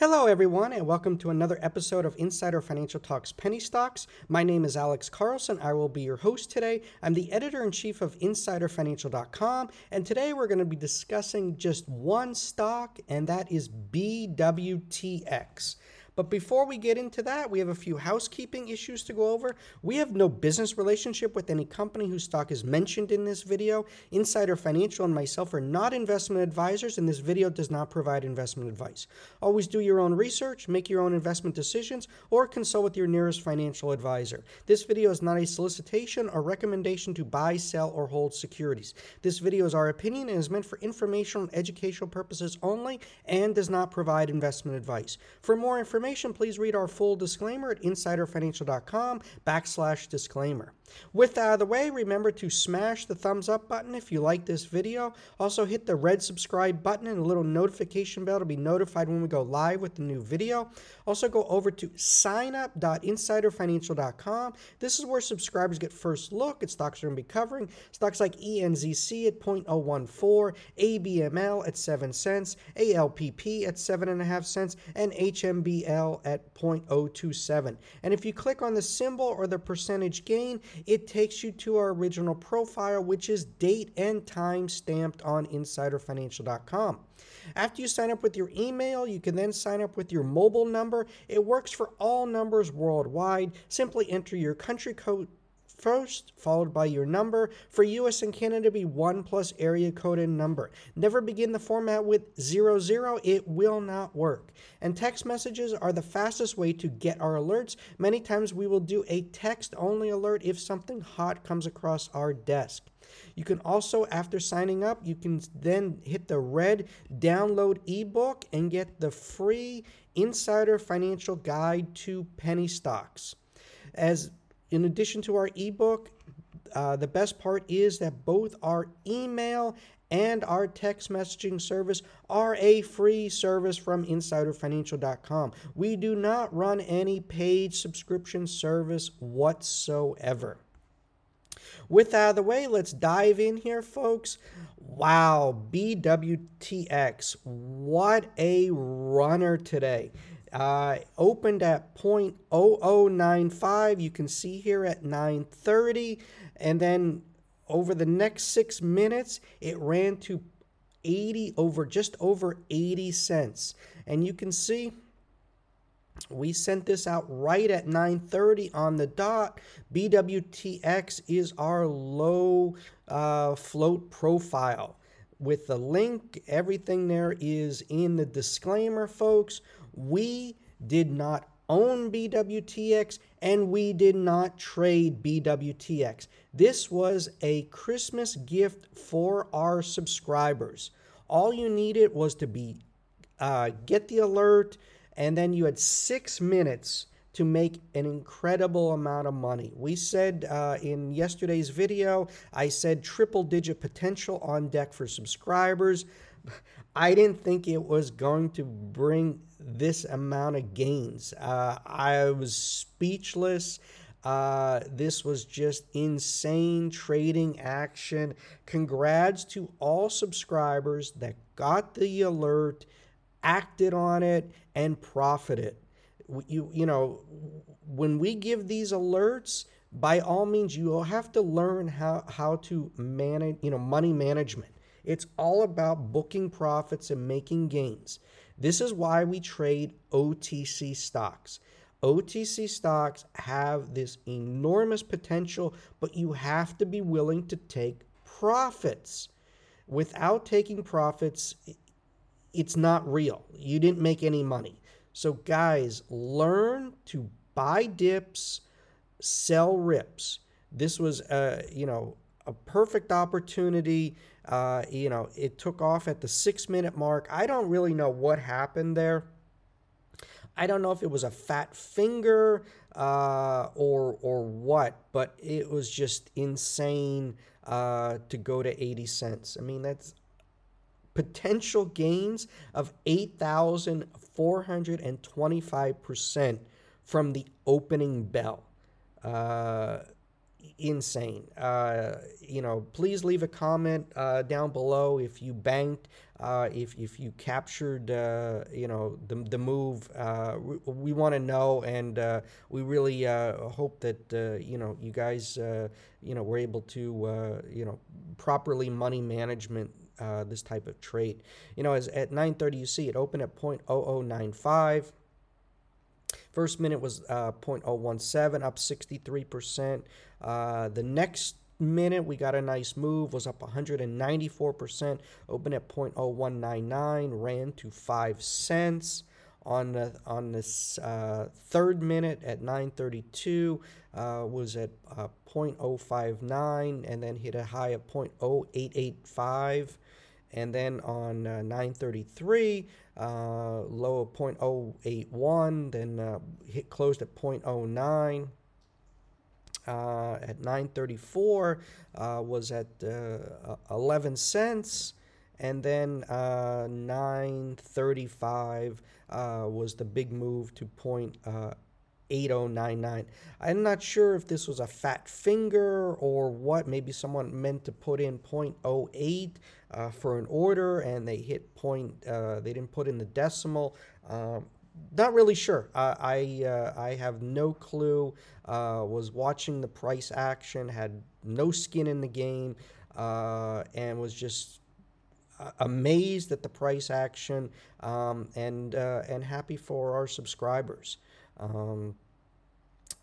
Hello, everyone, and welcome to another episode of Insider Financial Talks Penny Stocks. My name is Alex Carlson. I will be your host today. I'm the editor in chief of InsiderFinancial.com, and today we're going to be discussing just one stock, and that is BWTX. But before we get into that, we have a few housekeeping issues to go over. We have no business relationship with any company whose stock is mentioned in this video. Insider Financial and myself are not investment advisors, and this video does not provide investment advice. Always do your own research, make your own investment decisions, or consult with your nearest financial advisor. This video is not a solicitation or recommendation to buy, sell, or hold securities. This video is our opinion and is meant for informational and educational purposes only and does not provide investment advice. For more information, information, please read our full disclaimer at insiderfinancial.com backslash disclaimer. With that out of the way, remember to smash the thumbs up button if you like this video. Also hit the red subscribe button and a little notification bell to be notified when we go live with the new video. Also go over to signup.insiderfinancial.com. This is where subscribers get first look at stocks we're going to be covering. Stocks like ENZC at 0.014, ABML at 7 cents, ALPP at 7.5 cents, and At 0.027. And if you click on the symbol or the percentage gain, it takes you to our original profile, which is date and time stamped on insiderfinancial.com. After you sign up with your email, you can then sign up with your mobile number. It works for all numbers worldwide. Simply enter your country code first, followed by your number. For US and Canada, be 1 plus area code and number. Never begin the format with 00, it will not work. And text messages are the fastest way to get our alerts. Many times we will do a text only alert if something hot comes across our desk. You can also, after signing up, you can then hit the red download ebook and get the free Insider Financial Guide to Penny Stocks. As in addition to our ebook, uh, the best part is that both our email and our text messaging service are a free service from insiderfinancial.com. We do not run any paid subscription service whatsoever. With that out of the way, let's dive in here, folks. Wow, BWTX, what a runner today. Uh, opened at 0.0095. You can see here at 930. And then over the next six minutes, it ran to 80 over just over 80 cents. And you can see we sent this out right at 9:30 on the dot. BWTX is our low uh, float profile. With the link, everything there is in the disclaimer, folks. We did not own BWTX and we did not trade BWTX. This was a Christmas gift for our subscribers. All you needed was to be uh, get the alert, and then you had six minutes to make an incredible amount of money. We said uh, in yesterday's video, I said triple digit potential on deck for subscribers. I didn't think it was going to bring this amount of gains. Uh, I was speechless. Uh, this was just insane trading action. Congrats to all subscribers that got the alert, acted on it, and profited. You, you know, when we give these alerts, by all means, you will have to learn how, how to manage, you know, money management. It's all about booking profits and making gains. This is why we trade OTC stocks. OTC stocks have this enormous potential, but you have to be willing to take profits. Without taking profits, it's not real. You didn't make any money. So, guys, learn to buy dips, sell rips. This was, uh, you know, a perfect opportunity. Uh, you know, it took off at the six minute mark. I don't really know what happened there. I don't know if it was a fat finger uh, or or what, but it was just insane uh, to go to 80 cents. I mean, that's potential gains of 8,425% from the opening bell. Uh, insane. Uh, you know, please leave a comment uh, down below if you banked, uh, if, if you captured, uh, you know, the, the move. Uh, we, we want to know, and uh, we really hope that, you know, you guys, you know, were able to, you know, properly money management this type of trade. You know, as at 9:30, you see it opened at 0.0095. First minute was uh, 0.017, up 63%. Uh, the next minute, we got a nice move, was up 194%, opened at 0.0199, ran to 5 cents. On the on this uh, third minute at 9:32 uh, was at uh, 0.059 and then hit a high of 0.0885 and then on uh, 933 uh, low of 0.081 then uh, hit closed at 0.09 uh, at 934 uh, was at uh, 11 cents and then 935 was the big move to point 8099. I'm not sure if this was a fat finger or what. Maybe someone meant to put in 0.08 uh, for an order and they hit point, uh, they didn't put in the decimal. Um, not really sure. Uh, I uh, I have no clue. Uh, was watching the price action, had no skin in the game, uh, and was just amazed at the price action um, and and happy for our subscribers. Um,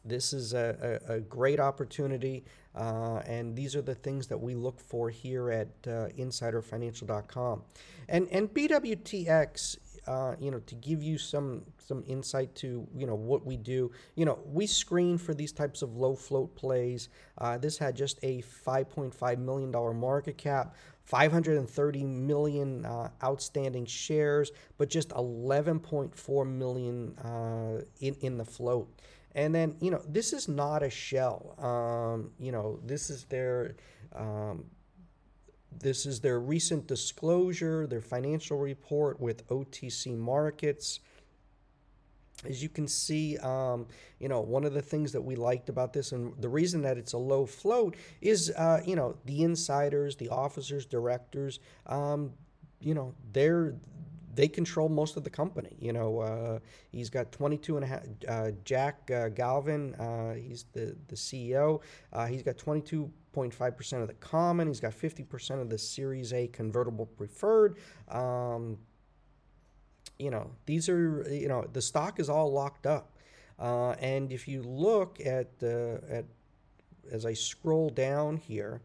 this is a, a, a great opportunity, uh, and these are the things that we look for here at uh, InsiderFinancial.com. And and BWTX, uh, you know, to give you some some insight to you know what we do. You know, we screen for these types of low float plays. Uh, this had just a 5.5 million dollar market cap. 530 million uh, outstanding shares, but just 11.4 million uh, in in the float. And then, you know, this is not a shell. Um, you know, this is their um, this is their recent disclosure, their financial report with OTC markets. As you can see, um, you know, one of the things that we liked about this and the reason that it's a low float is, uh, you know, the insiders, the officers, directors, um, you know, they're they control most of the company. You know, uh, he's got 22 and a half. Uh, Jack uh, Galvin, uh, he's the the CEO. Uh, he's got 22 0.5% of the common. He's got 50% of the Series A convertible preferred. Um, you know, these are, you know, the stock is all locked up. Uh, and if you look at, uh, at as I scroll down here,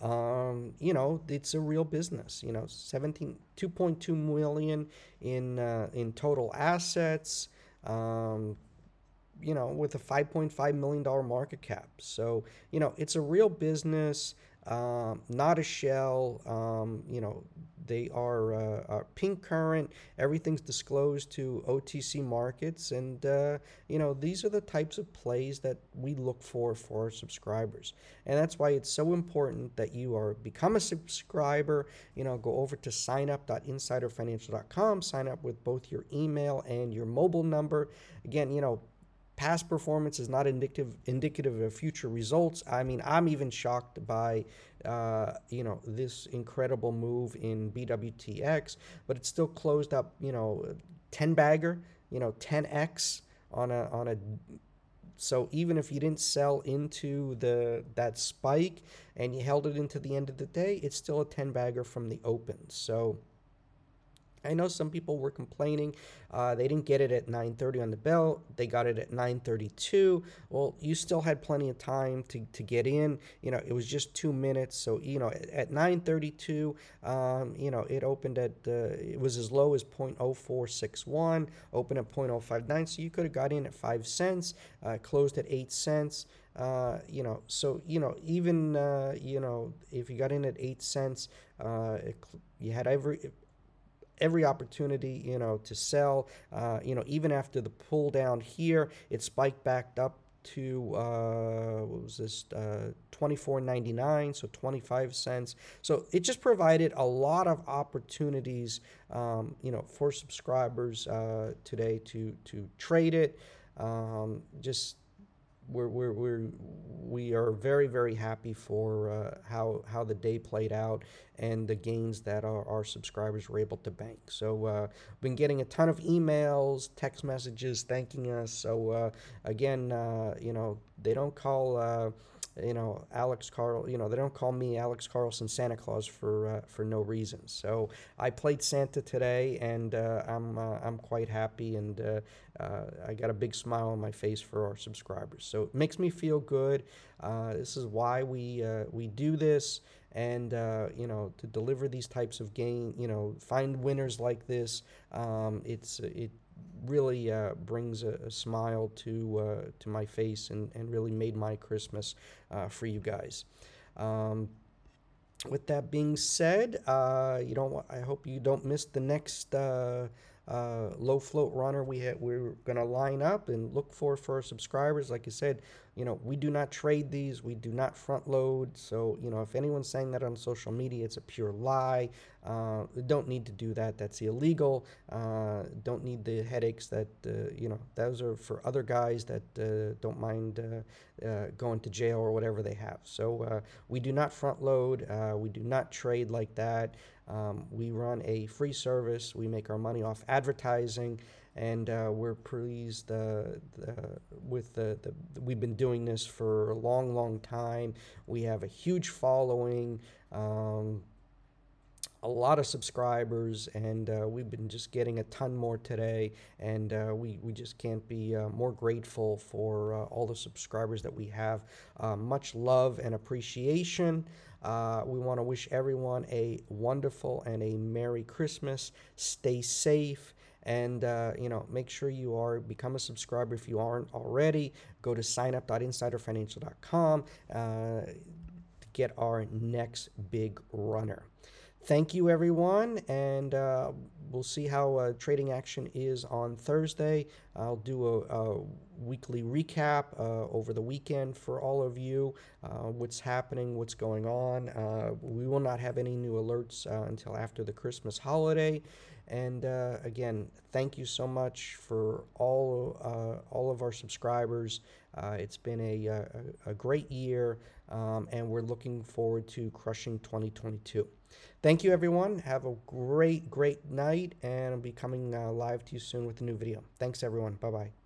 um, you know, it's a real business. You know, 17, 2.2 million in uh, in total assets. Um, you know, with a 5.5 million dollar market cap. So you know, it's a real business, um, not a shell. Um, you know, they are, uh, are, pink current. Everything's disclosed to OTC markets, and uh, you know these are the types of plays that we look for for our subscribers, and that's why it's so important that you are become a subscriber. You know, go over to signup.insiderfinancial.com, sign up with both your email and your mobile number. Again, you know past performance is not indicative indicative of future results. I mean, I'm even shocked by uh, you know this incredible move in BWTX, but it's still closed up. You know, ten bagger. You know, 10x on a on a. So even if you didn't sell into the that spike and you held it into the end of the day, it's still a 10 bagger from the open. So I know some people were complaining uh, they didn't get it at 9:30 on the bell. They got it at 9:32. Well, you still had plenty of time to, to get in. You know, it was just two minutes. So you know, at, at 9:32, um, you know, it opened at uh, it was as low as 0.0461, opened at 0.059. So you could have got in at five cents, uh, closed at eight cents. Uh, you know, so you know, even uh, you know, if you got in at eight cents, uh, it, you had every every opportunity, you know, to sell. Uh, you know, even after the pull down here, it spiked back up to uh, what was this uh, 24.99 so 25 cents so it just provided a lot of opportunities um, you know for subscribers uh, today to to trade it um, just we're, we're, we're, we are very, very happy for uh, how, how the day played out and the gains that our, our subscribers were able to bank. So, uh, been getting a ton of emails, text messages thanking us. So, uh, again, uh, you know, they don't call uh, you know Alex Carl you know they don't call me Alex Carlson Santa Claus for uh, for no reason. So I played Santa today and uh, I'm uh, I'm quite happy and uh, uh, I got a big smile on my face for our subscribers. So it makes me feel good. Uh, this is why we we do this and you know to deliver these types of game you know find winners like this um, it's it really uh, brings a, a, smile to uh, to my face and, and really made my Christmas uh, for you guys. Um, with that being said, uh, you don't. I hope you don't miss the next uh, uh, low float runner we ha- we're to line up and look for for subscribers. Like I said, you know, we do not trade these. We do not front load. So, you know, if anyone's saying that on social media, it's a pure lie. Uh, don't need to do that. That's illegal. Uh, don't need the headaches that, uh, you know, those are for other guys that uh, don't mind uh, uh, going to jail or whatever they have. So we do not front load. we do not trade like that. Um, we run a free service. We make our money off advertising and uh, we're pleased uh, the, with the, the, we've been doing this for a long long time. We have a huge following um, a lot of subscribers and uh, we've been just getting a ton more today. And uh, we, we just can't be uh, more grateful for uh, all the subscribers that we have. Much love and appreciation. Uh, we want to wish everyone a wonderful and a merry christmas. Stay safe and uh, you know make sure you are become a subscriber if you aren't already. Go to signup.insiderfinancial.com uh, to get our next big runner. Thank you everyone and uh, we'll see how uh, trading action is on thursday. I'll do a, a weekly recap uh, over the weekend for all of you uh, what's happening what's going on uh, we will not have any new alerts uh, until after the christmas holiday and uh, again, thank you so much for all uh, all of our subscribers. It's been a, a, a great year, um, and we're looking forward to crushing 2022. Thank you, everyone. Have a great, great night, and I'll be coming live to you soon with a new video. Thanks, everyone. Bye bye.